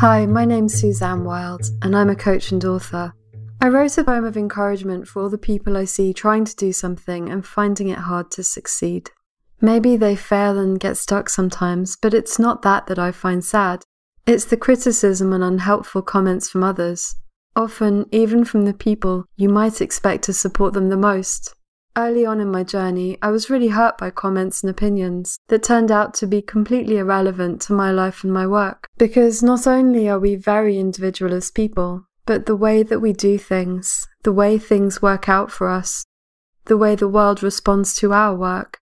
Hi, my name's Suzanne Wylde, and I'm a coach and author. I wrote a poem of encouragement for all the people I see trying to do something and finding it hard to succeed. Maybe they fail and get stuck sometimes, but it's not that that I find sad. It's the criticism and unhelpful comments from others, often even from the people you might expect to support them the most. Early on in my journey, I was really hurt by comments and opinions that turned out to be completely irrelevant to my life and my work. Because not only are we very individual as people, but the way that we do things, the way things work out for us, the way the world responds to our work,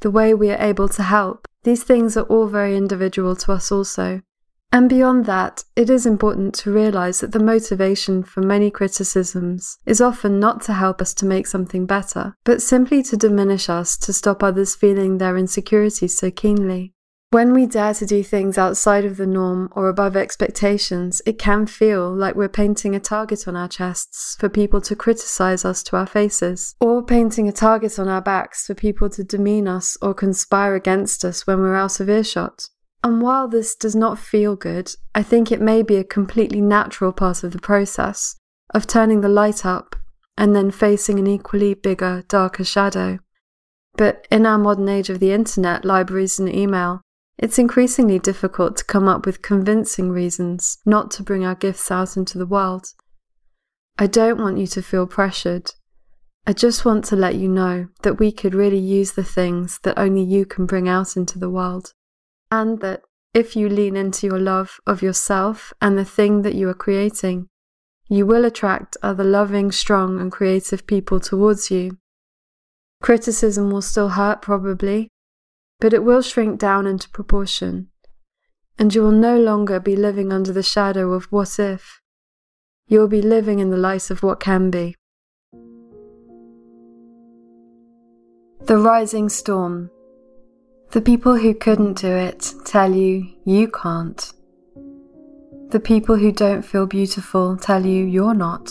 the way we are able to help, these things are all very individual to us also. And beyond that, it is important to realize that the motivation for many criticisms is often not to help us to make something better, but simply to diminish us to stop others feeling their insecurities so keenly. When we dare to do things outside of the norm or above expectations, it can feel like we're painting a target on our chests for people to criticize us to our faces, or painting a target on our backs for people to demean us or conspire against us when we're out of earshot. And while this does not feel good, I think it may be a completely natural part of the process of turning the light up and then facing an equally bigger, darker shadow. But in our modern age of the internet, libraries, and email, it's increasingly difficult to come up with convincing reasons not to bring our gifts out into the world. I don't want you to feel pressured. I just want to let you know that we could really use the things that only you can bring out into the world and that if you lean into your love of yourself and the thing that you are creating, you will attract other loving, strong, and creative people towards you. Criticism will still hurt, probably, but it will shrink down into proportion, and you will no longer be living under the shadow of what if. You will be living in the light of what can be. The Rising Storm the people who couldn't do it tell you you can't. The people who don't feel beautiful tell you you're not.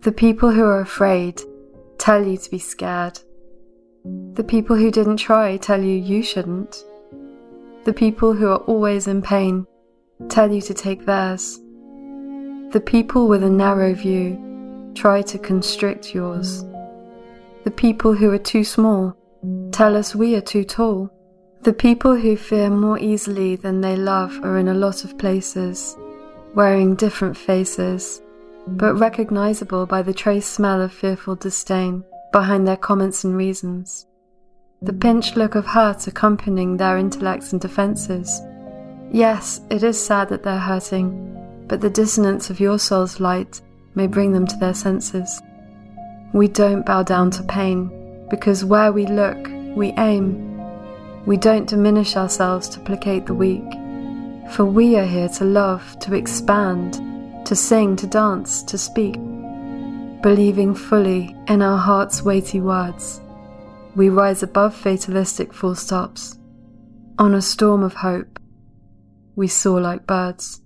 The people who are afraid tell you to be scared. The people who didn't try tell you you shouldn't. The people who are always in pain tell you to take theirs. The people with a narrow view try to constrict yours. The people who are too small tell us we are too tall. The people who fear more easily than they love are in a lot of places, wearing different faces, but recognizable by the trace smell of fearful disdain behind their comments and reasons. The pinched look of hurt accompanying their intellects and defenses. Yes, it is sad that they're hurting, but the dissonance of your soul's light may bring them to their senses. We don't bow down to pain, because where we look, we aim. We don't diminish ourselves to placate the weak, for we are here to love, to expand, to sing, to dance, to speak. Believing fully in our heart's weighty words, we rise above fatalistic full stops. On a storm of hope, we soar like birds.